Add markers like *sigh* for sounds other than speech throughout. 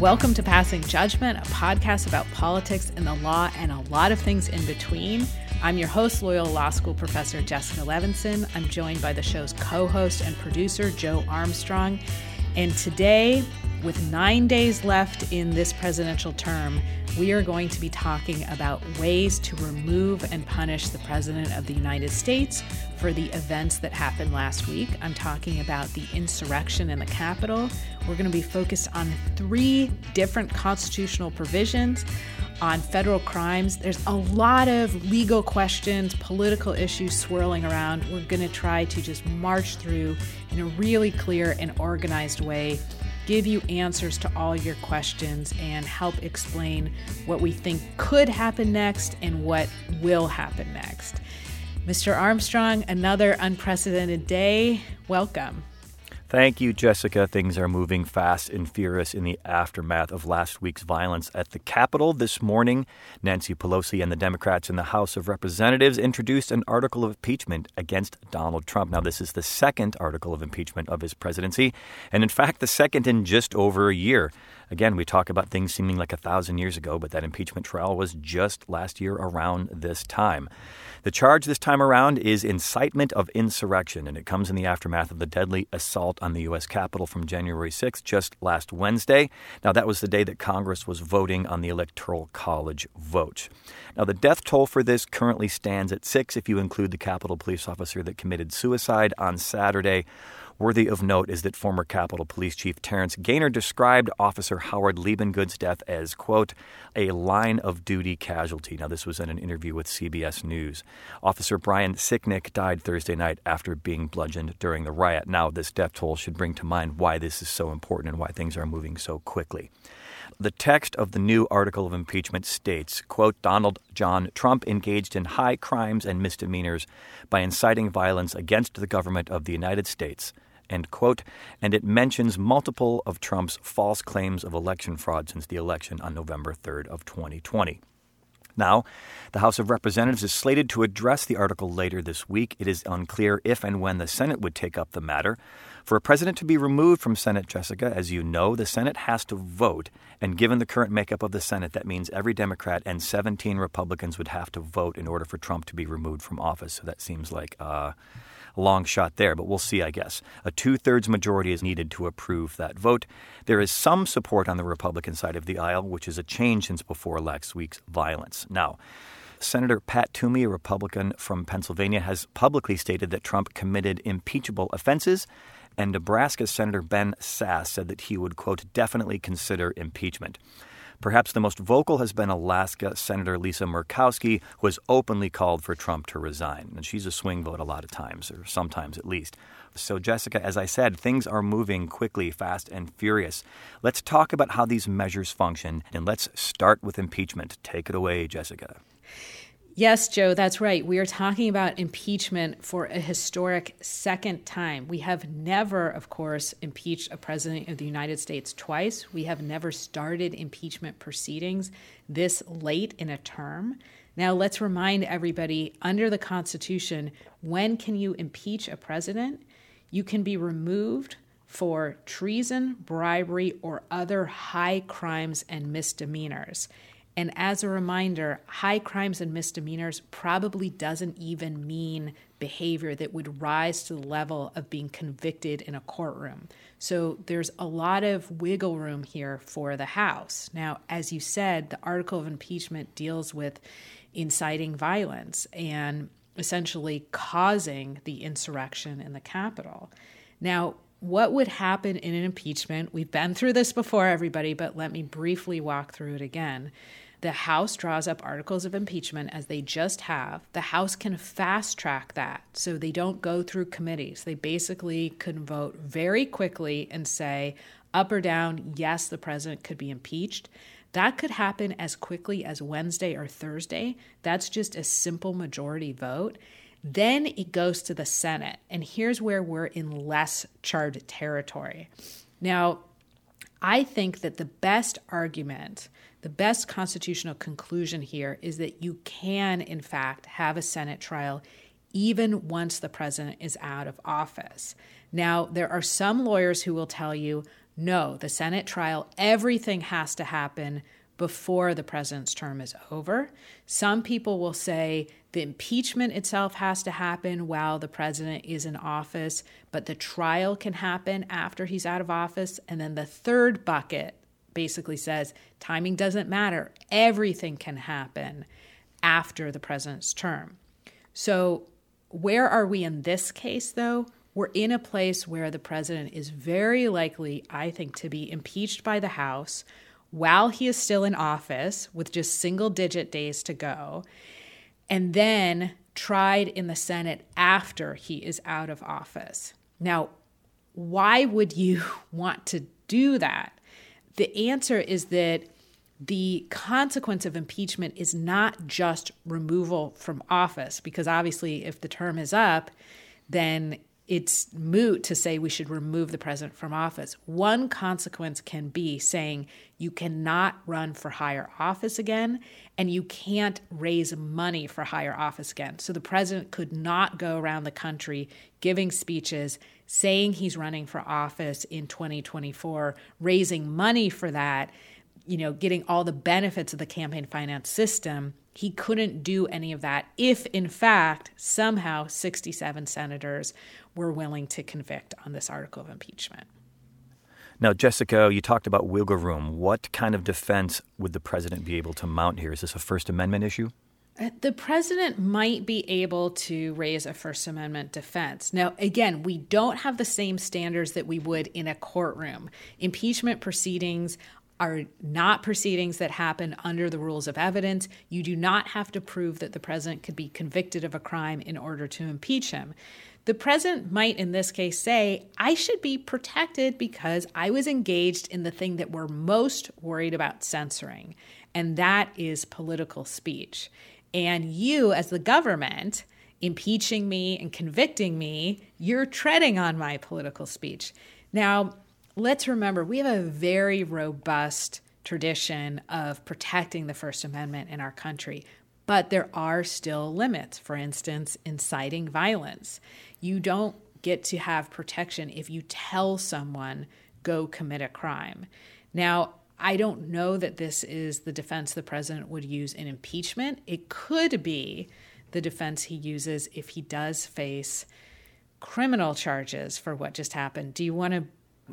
Welcome to Passing Judgment, a podcast about politics and the law and a lot of things in between. I'm your host, Loyola Law School professor Jessica Levinson. I'm joined by the show's co host and producer, Joe Armstrong. And today, with nine days left in this presidential term, we are going to be talking about ways to remove and punish the President of the United States for the events that happened last week. I'm talking about the insurrection in the Capitol. We're going to be focused on three different constitutional provisions on federal crimes. There's a lot of legal questions, political issues swirling around. We're going to try to just march through in a really clear and organized way give you answers to all your questions and help explain what we think could happen next and what will happen next. Mr. Armstrong, another unprecedented day. Welcome. Thank you, Jessica. Things are moving fast and furious in the aftermath of last week's violence at the Capitol. This morning, Nancy Pelosi and the Democrats in the House of Representatives introduced an article of impeachment against Donald Trump. Now, this is the second article of impeachment of his presidency, and in fact, the second in just over a year. Again, we talk about things seeming like a thousand years ago, but that impeachment trial was just last year around this time. The charge this time around is incitement of insurrection, and it comes in the aftermath of the deadly assault on the U.S. Capitol from January 6th, just last Wednesday. Now, that was the day that Congress was voting on the Electoral College vote. Now, the death toll for this currently stands at six if you include the Capitol police officer that committed suicide on Saturday. Worthy of note is that former Capitol Police Chief Terrence Gainer described Officer Howard Liebengood's death as, quote, a line of duty casualty. Now, this was in an interview with CBS News. Officer Brian Sicknick died Thursday night after being bludgeoned during the riot. Now, this death toll should bring to mind why this is so important and why things are moving so quickly. The text of the new article of impeachment states, quote, Donald John Trump engaged in high crimes and misdemeanors by inciting violence against the government of the United States end quote. And it mentions multiple of Trump's false claims of election fraud since the election on November 3rd of 2020. Now, the House of Representatives is slated to address the article later this week. It is unclear if and when the Senate would take up the matter. For a president to be removed from Senate, Jessica, as you know, the Senate has to vote. And given the current makeup of the Senate, that means every Democrat and 17 Republicans would have to vote in order for Trump to be removed from office. So that seems like. Uh, a long shot there, but we'll see, I guess. A two thirds majority is needed to approve that vote. There is some support on the Republican side of the aisle, which is a change since before last week's violence. Now, Senator Pat Toomey, a Republican from Pennsylvania, has publicly stated that Trump committed impeachable offenses, and Nebraska Senator Ben Sasse said that he would, quote, definitely consider impeachment. Perhaps the most vocal has been Alaska Senator Lisa Murkowski, who has openly called for Trump to resign. And she's a swing vote a lot of times, or sometimes at least. So, Jessica, as I said, things are moving quickly, fast, and furious. Let's talk about how these measures function, and let's start with impeachment. Take it away, Jessica. Yes, Joe, that's right. We are talking about impeachment for a historic second time. We have never, of course, impeached a president of the United States twice. We have never started impeachment proceedings this late in a term. Now, let's remind everybody under the Constitution when can you impeach a president? You can be removed for treason, bribery, or other high crimes and misdemeanors. And as a reminder, high crimes and misdemeanors probably doesn't even mean behavior that would rise to the level of being convicted in a courtroom. So there's a lot of wiggle room here for the House. Now, as you said, the article of impeachment deals with inciting violence and essentially causing the insurrection in the Capitol. Now, what would happen in an impeachment? We've been through this before, everybody, but let me briefly walk through it again. The House draws up articles of impeachment as they just have. The House can fast track that so they don't go through committees. They basically can vote very quickly and say, up or down, yes, the president could be impeached. That could happen as quickly as Wednesday or Thursday. That's just a simple majority vote. Then it goes to the Senate. And here's where we're in less charred territory. Now, I think that the best argument the best constitutional conclusion here is that you can, in fact, have a Senate trial even once the president is out of office. Now, there are some lawyers who will tell you no, the Senate trial, everything has to happen before the president's term is over. Some people will say the impeachment itself has to happen while the president is in office, but the trial can happen after he's out of office. And then the third bucket basically says timing doesn't matter, everything can happen after the president's term. So, where are we in this case, though? We're in a place where the president is very likely, I think, to be impeached by the House while he is still in office with just single digit days to go, and then tried in the Senate after he is out of office. Now, why would you *laughs* want to do that? The answer is that the consequence of impeachment is not just removal from office, because obviously, if the term is up, then it's moot to say we should remove the president from office. One consequence can be saying you cannot run for higher office again and you can't raise money for higher office again. So the president could not go around the country giving speeches saying he's running for office in 2024, raising money for that, you know, getting all the benefits of the campaign finance system he couldn't do any of that if, in fact, somehow 67 senators were willing to convict on this article of impeachment. Now, Jessica, you talked about wiggle room. What kind of defense would the president be able to mount here? Is this a First Amendment issue? Uh, the president might be able to raise a First Amendment defense. Now, again, we don't have the same standards that we would in a courtroom. Impeachment proceedings are not proceedings that happen under the rules of evidence. You do not have to prove that the president could be convicted of a crime in order to impeach him. The president might, in this case, say, I should be protected because I was engaged in the thing that we're most worried about censoring, and that is political speech. And you, as the government, impeaching me and convicting me, you're treading on my political speech. Now, let's remember we have a very robust tradition of protecting the First Amendment in our country, but there are still limits. For instance, inciting violence. You don't get to have protection if you tell someone, go commit a crime. Now, I don't know that this is the defense the president would use in impeachment. It could be the defense he uses if he does face criminal charges for what just happened. Do you want to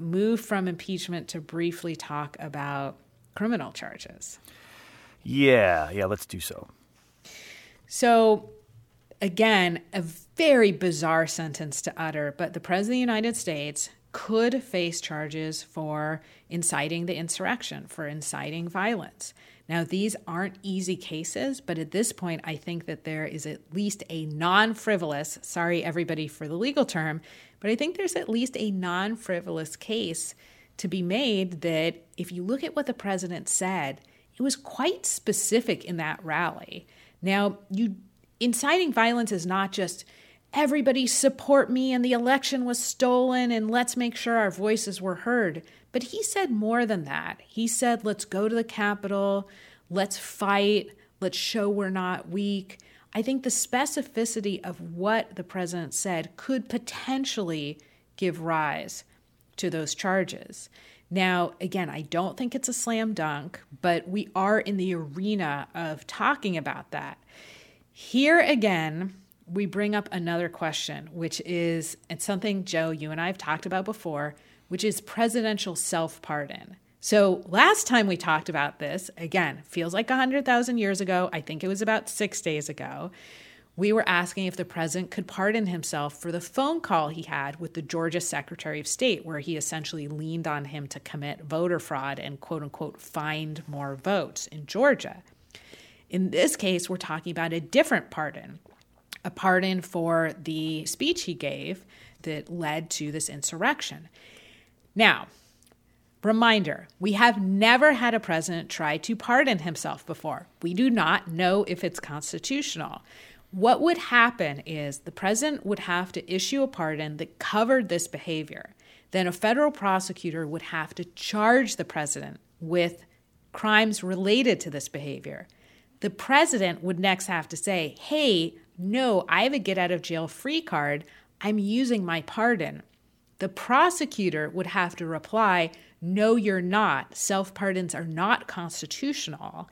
move from impeachment to briefly talk about criminal charges. Yeah, yeah, let's do so. So, again, a very bizarre sentence to utter, but the President of the United States could face charges for inciting the insurrection, for inciting violence. Now, these aren't easy cases, but at this point, I think that there is at least a non frivolous, sorry, everybody, for the legal term, but I think there's at least a non frivolous case to be made that if you look at what the president said, it was quite specific in that rally. Now, you inciting violence is not just everybody support me and the election was stolen and let's make sure our voices were heard. But he said more than that. He said, let's go to the Capitol, let's fight, let's show we're not weak. I think the specificity of what the president said could potentially give rise to those charges. Now, again, I don't think it's a slam dunk, but we are in the arena of talking about that. Here again, we bring up another question, which is, and something, Joe, you and I have talked about before, which is presidential self pardon. So, last time we talked about this, again, feels like 100,000 years ago. I think it was about six days ago. We were asking if the president could pardon himself for the phone call he had with the Georgia Secretary of State, where he essentially leaned on him to commit voter fraud and quote unquote find more votes in Georgia. In this case, we're talking about a different pardon, a pardon for the speech he gave that led to this insurrection. Now, Reminder we have never had a president try to pardon himself before. We do not know if it's constitutional. What would happen is the president would have to issue a pardon that covered this behavior. Then a federal prosecutor would have to charge the president with crimes related to this behavior. The president would next have to say, hey, no, I have a get out of jail free card. I'm using my pardon. The prosecutor would have to reply, No, you're not. Self pardons are not constitutional.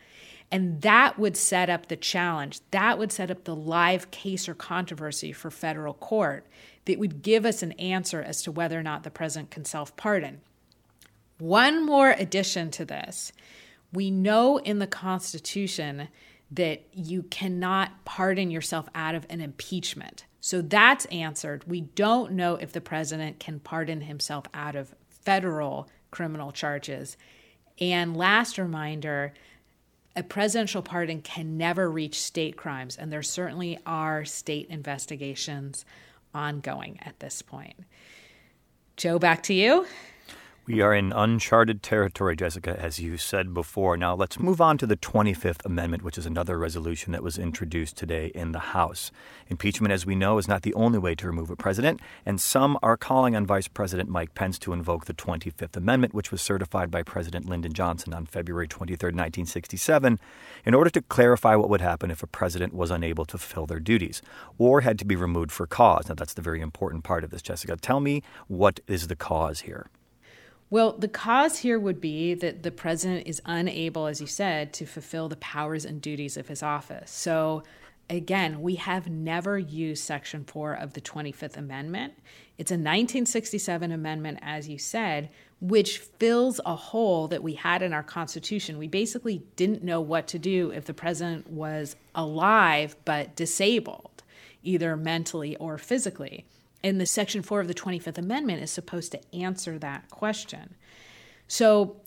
And that would set up the challenge. That would set up the live case or controversy for federal court that would give us an answer as to whether or not the president can self pardon. One more addition to this we know in the Constitution that you cannot pardon yourself out of an impeachment. So that's answered. We don't know if the president can pardon himself out of federal criminal charges. And last reminder a presidential pardon can never reach state crimes, and there certainly are state investigations ongoing at this point. Joe, back to you. We are in uncharted territory, Jessica, as you said before. Now, let's move on to the 25th Amendment, which is another resolution that was introduced today in the House. Impeachment, as we know, is not the only way to remove a president, and some are calling on Vice President Mike Pence to invoke the 25th Amendment, which was certified by President Lyndon Johnson on February 23, 1967, in order to clarify what would happen if a president was unable to fulfill their duties or had to be removed for cause. Now, that's the very important part of this, Jessica. Tell me what is the cause here? Well, the cause here would be that the president is unable, as you said, to fulfill the powers and duties of his office. So, again, we have never used Section 4 of the 25th Amendment. It's a 1967 amendment, as you said, which fills a hole that we had in our Constitution. We basically didn't know what to do if the president was alive but disabled, either mentally or physically and the Section 4 of the 25th Amendment is supposed to answer that question. So,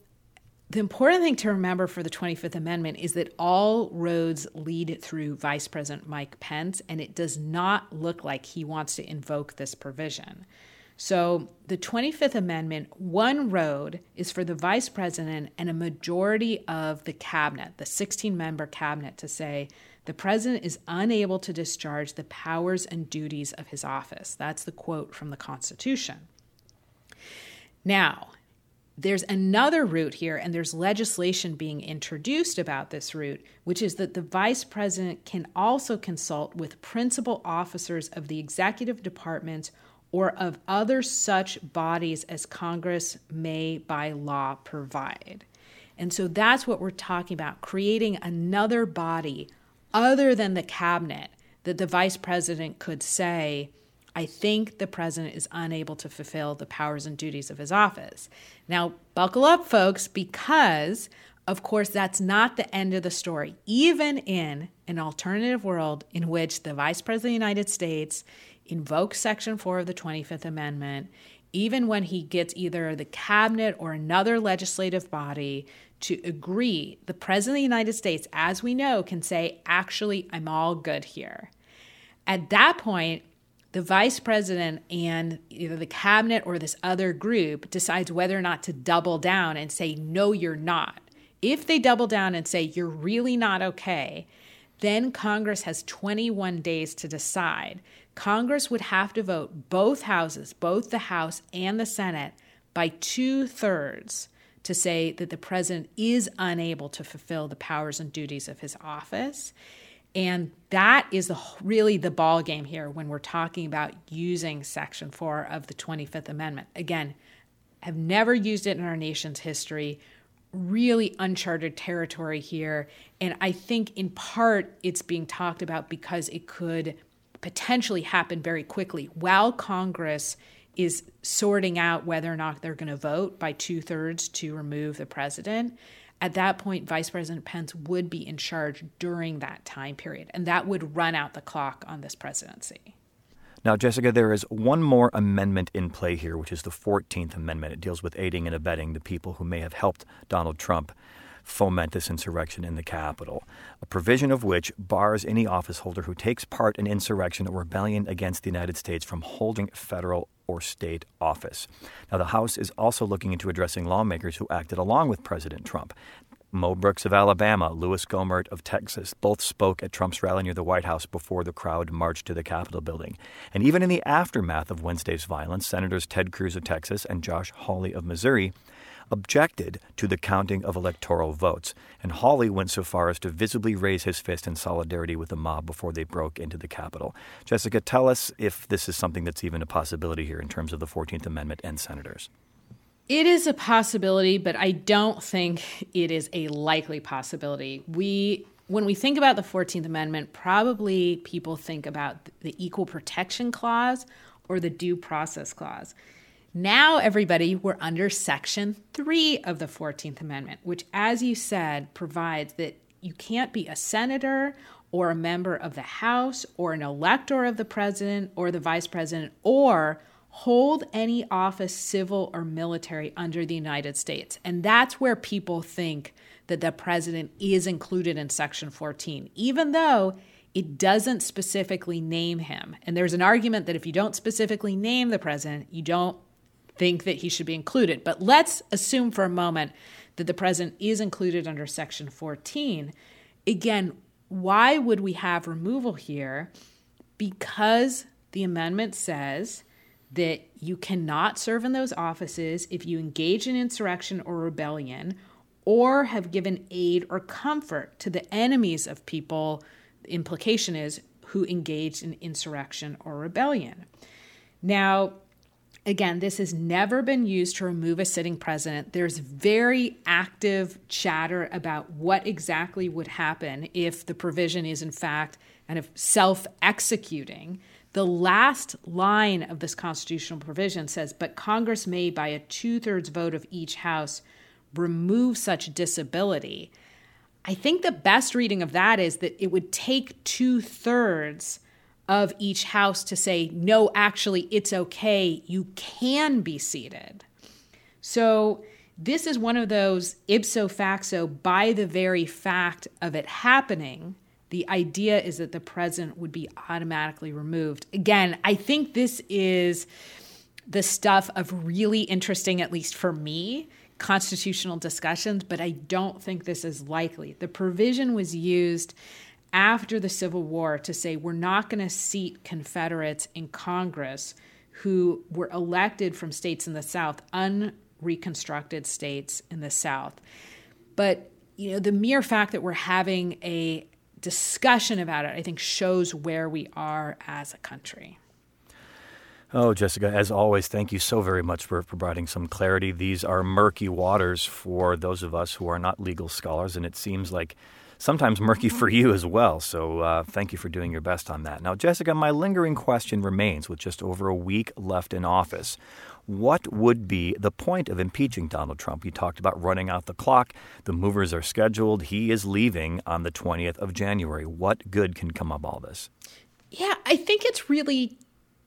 the important thing to remember for the 25th Amendment is that all roads lead through Vice President Mike Pence, and it does not look like he wants to invoke this provision. So, the 25th Amendment, one road is for the vice president and a majority of the cabinet, the 16 member cabinet, to say, the president is unable to discharge the powers and duties of his office. That's the quote from the Constitution. Now, there's another route here, and there's legislation being introduced about this route, which is that the vice president can also consult with principal officers of the executive departments or of other such bodies as Congress may by law provide. And so that's what we're talking about creating another body other than the cabinet that the vice president could say, I think the president is unable to fulfill the powers and duties of his office. Now, buckle up, folks, because of course, that's not the end of the story. Even in an alternative world in which the Vice President of the United States invokes Section 4 of the 25th Amendment, even when he gets either the cabinet or another legislative body to agree, the President of the United States, as we know, can say, actually, I'm all good here. At that point, the vice president and either the cabinet or this other group decides whether or not to double down and say, no, you're not. If they double down and say, you're really not okay, then Congress has 21 days to decide. Congress would have to vote both houses, both the House and the Senate, by two thirds to say that the president is unable to fulfill the powers and duties of his office. And that is the, really the ball game here when we're talking about using Section 4 of the 25th Amendment. Again, have never used it in our nation's history. Really uncharted territory here. And I think in part it's being talked about because it could potentially happen very quickly while Congress is sorting out whether or not they're going to vote by two thirds to remove the president. At that point, Vice President Pence would be in charge during that time period, and that would run out the clock on this presidency. Now, Jessica, there is one more amendment in play here, which is the 14th Amendment. It deals with aiding and abetting the people who may have helped Donald Trump foment this insurrection in the Capitol, a provision of which bars any officeholder who takes part in insurrection or rebellion against the United States from holding federal or state office. Now, the House is also looking into addressing lawmakers who acted along with President Trump. Mo Brooks of Alabama, Louis Gohmert of Texas, both spoke at Trump's rally near the White House before the crowd marched to the Capitol building. And even in the aftermath of Wednesday's violence, Senators Ted Cruz of Texas and Josh Hawley of Missouri objected to the counting of electoral votes. And Hawley went so far as to visibly raise his fist in solidarity with the mob before they broke into the Capitol. Jessica, tell us if this is something that's even a possibility here in terms of the 14th Amendment and senators. It is a possibility, but I don't think it is a likely possibility. We when we think about the 14th Amendment, probably people think about the Equal Protection Clause or the Due Process Clause. Now, everybody, we're under Section 3 of the 14th Amendment, which, as you said, provides that you can't be a senator or a member of the House or an elector of the president or the vice president or hold any office, civil or military, under the United States. And that's where people think that the president is included in Section 14, even though it doesn't specifically name him. And there's an argument that if you don't specifically name the president, you don't think that he should be included. But let's assume for a moment that the president is included under Section 14. Again, why would we have removal here? Because the amendment says that you cannot serve in those offices if you engage in insurrection or rebellion or have given aid or comfort to the enemies of people, the implication is, who engaged in insurrection or rebellion. Now, again, this has never been used to remove a sitting president. There's very active chatter about what exactly would happen if the provision is, in fact, kind of self executing. The last line of this constitutional provision says, but Congress may, by a two thirds vote of each House, remove such disability. I think the best reading of that is that it would take two thirds of each House to say, no, actually, it's okay, you can be seated. So, this is one of those ipso facto, by the very fact of it happening, the idea is that the president would be automatically removed. Again, I think this is the stuff of really interesting, at least for me, constitutional discussions, but I don't think this is likely. The provision was used after the Civil War to say we're not going to seat Confederates in Congress who were elected from states in the South, unreconstructed states in the South. But you know, the mere fact that we're having a discussion about it, I think, shows where we are as a country. Oh, Jessica, as always, thank you so very much for providing some clarity. These are murky waters for those of us who are not legal scholars, and it seems like sometimes murky for you as well. So uh, thank you for doing your best on that. Now, Jessica, my lingering question remains with just over a week left in office. What would be the point of impeaching Donald Trump? You talked about running out the clock. The movers are scheduled. He is leaving on the 20th of January. What good can come of all this? Yeah, I think it's really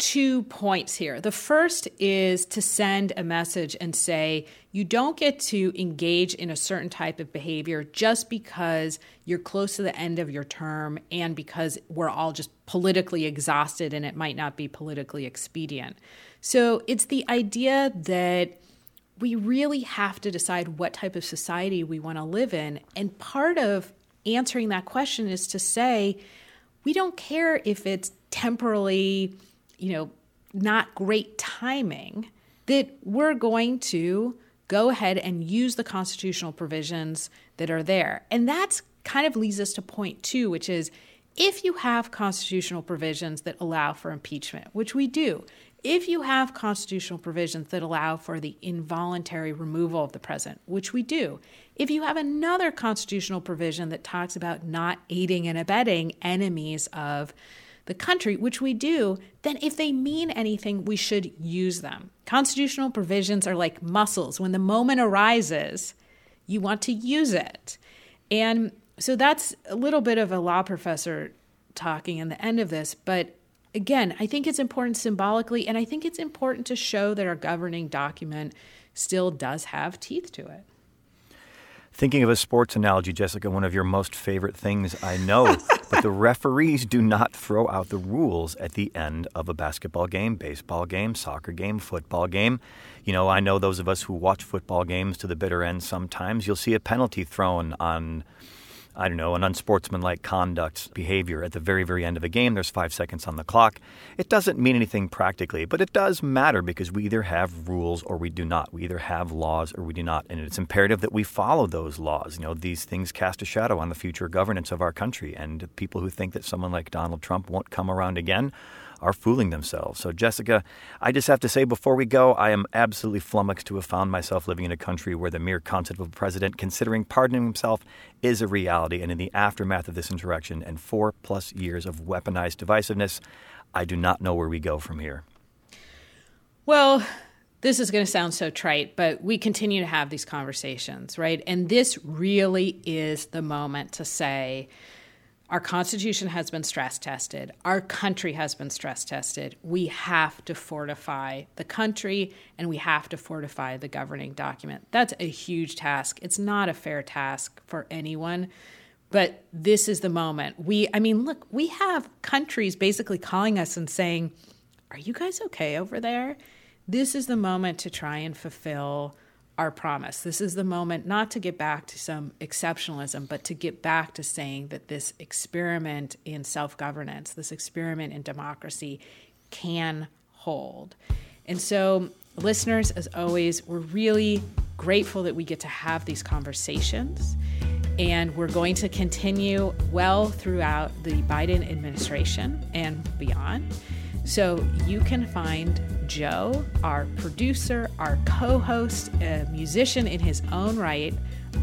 two points here. The first is to send a message and say you don't get to engage in a certain type of behavior just because you're close to the end of your term and because we're all just politically exhausted and it might not be politically expedient. So it's the idea that we really have to decide what type of society we want to live in. And part of answering that question is to say, we don't care if it's temporally you know, not great timing, that we're going to go ahead and use the constitutional provisions that are there. And that's kind of leads us to point two, which is if you have constitutional provisions that allow for impeachment, which we do, if you have constitutional provisions that allow for the involuntary removal of the president, which we do, if you have another constitutional provision that talks about not aiding and abetting enemies of the country, which we do, then if they mean anything, we should use them. Constitutional provisions are like muscles. When the moment arises, you want to use it. And so that's a little bit of a law professor talking in the end of this. But again, I think it's important symbolically, and I think it's important to show that our governing document still does have teeth to it. Thinking of a sports analogy, Jessica, one of your most favorite things I know, *laughs* but the referees do not throw out the rules at the end of a basketball game, baseball game, soccer game, football game. You know, I know those of us who watch football games to the bitter end sometimes, you'll see a penalty thrown on I don't know, an unsportsmanlike conduct behavior at the very, very end of a game. There's five seconds on the clock. It doesn't mean anything practically, but it does matter because we either have rules or we do not. We either have laws or we do not. And it's imperative that we follow those laws. You know, these things cast a shadow on the future governance of our country. And people who think that someone like Donald Trump won't come around again are fooling themselves. So, Jessica, I just have to say before we go, I am absolutely flummoxed to have found myself living in a country where the mere concept of a president considering pardoning himself is a reality. And in the aftermath of this insurrection and four plus years of weaponized divisiveness, I do not know where we go from here. Well, this is going to sound so trite, but we continue to have these conversations, right? And this really is the moment to say, our Constitution has been stress tested. Our country has been stress tested. We have to fortify the country and we have to fortify the governing document. That's a huge task. It's not a fair task for anyone. But this is the moment. We, I mean, look, we have countries basically calling us and saying, Are you guys okay over there? This is the moment to try and fulfill our promise. This is the moment not to get back to some exceptionalism, but to get back to saying that this experiment in self governance, this experiment in democracy can hold. And so, listeners, as always, we're really grateful that we get to have these conversations. And we're going to continue well throughout the Biden administration and beyond. So you can find Joe, our producer, our co host, a musician in his own right,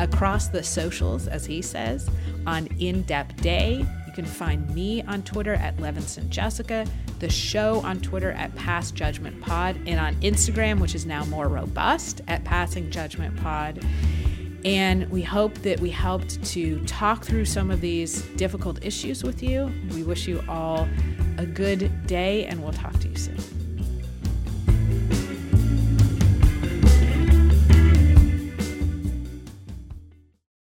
across the socials, as he says, on In Depth Day. You can find me on Twitter at Levinson Jessica, the show on Twitter at Pass Judgment Pod, and on Instagram, which is now more robust, at Passing Judgment Pod. And we hope that we helped to talk through some of these difficult issues with you. We wish you all a good day, and we'll talk to you soon.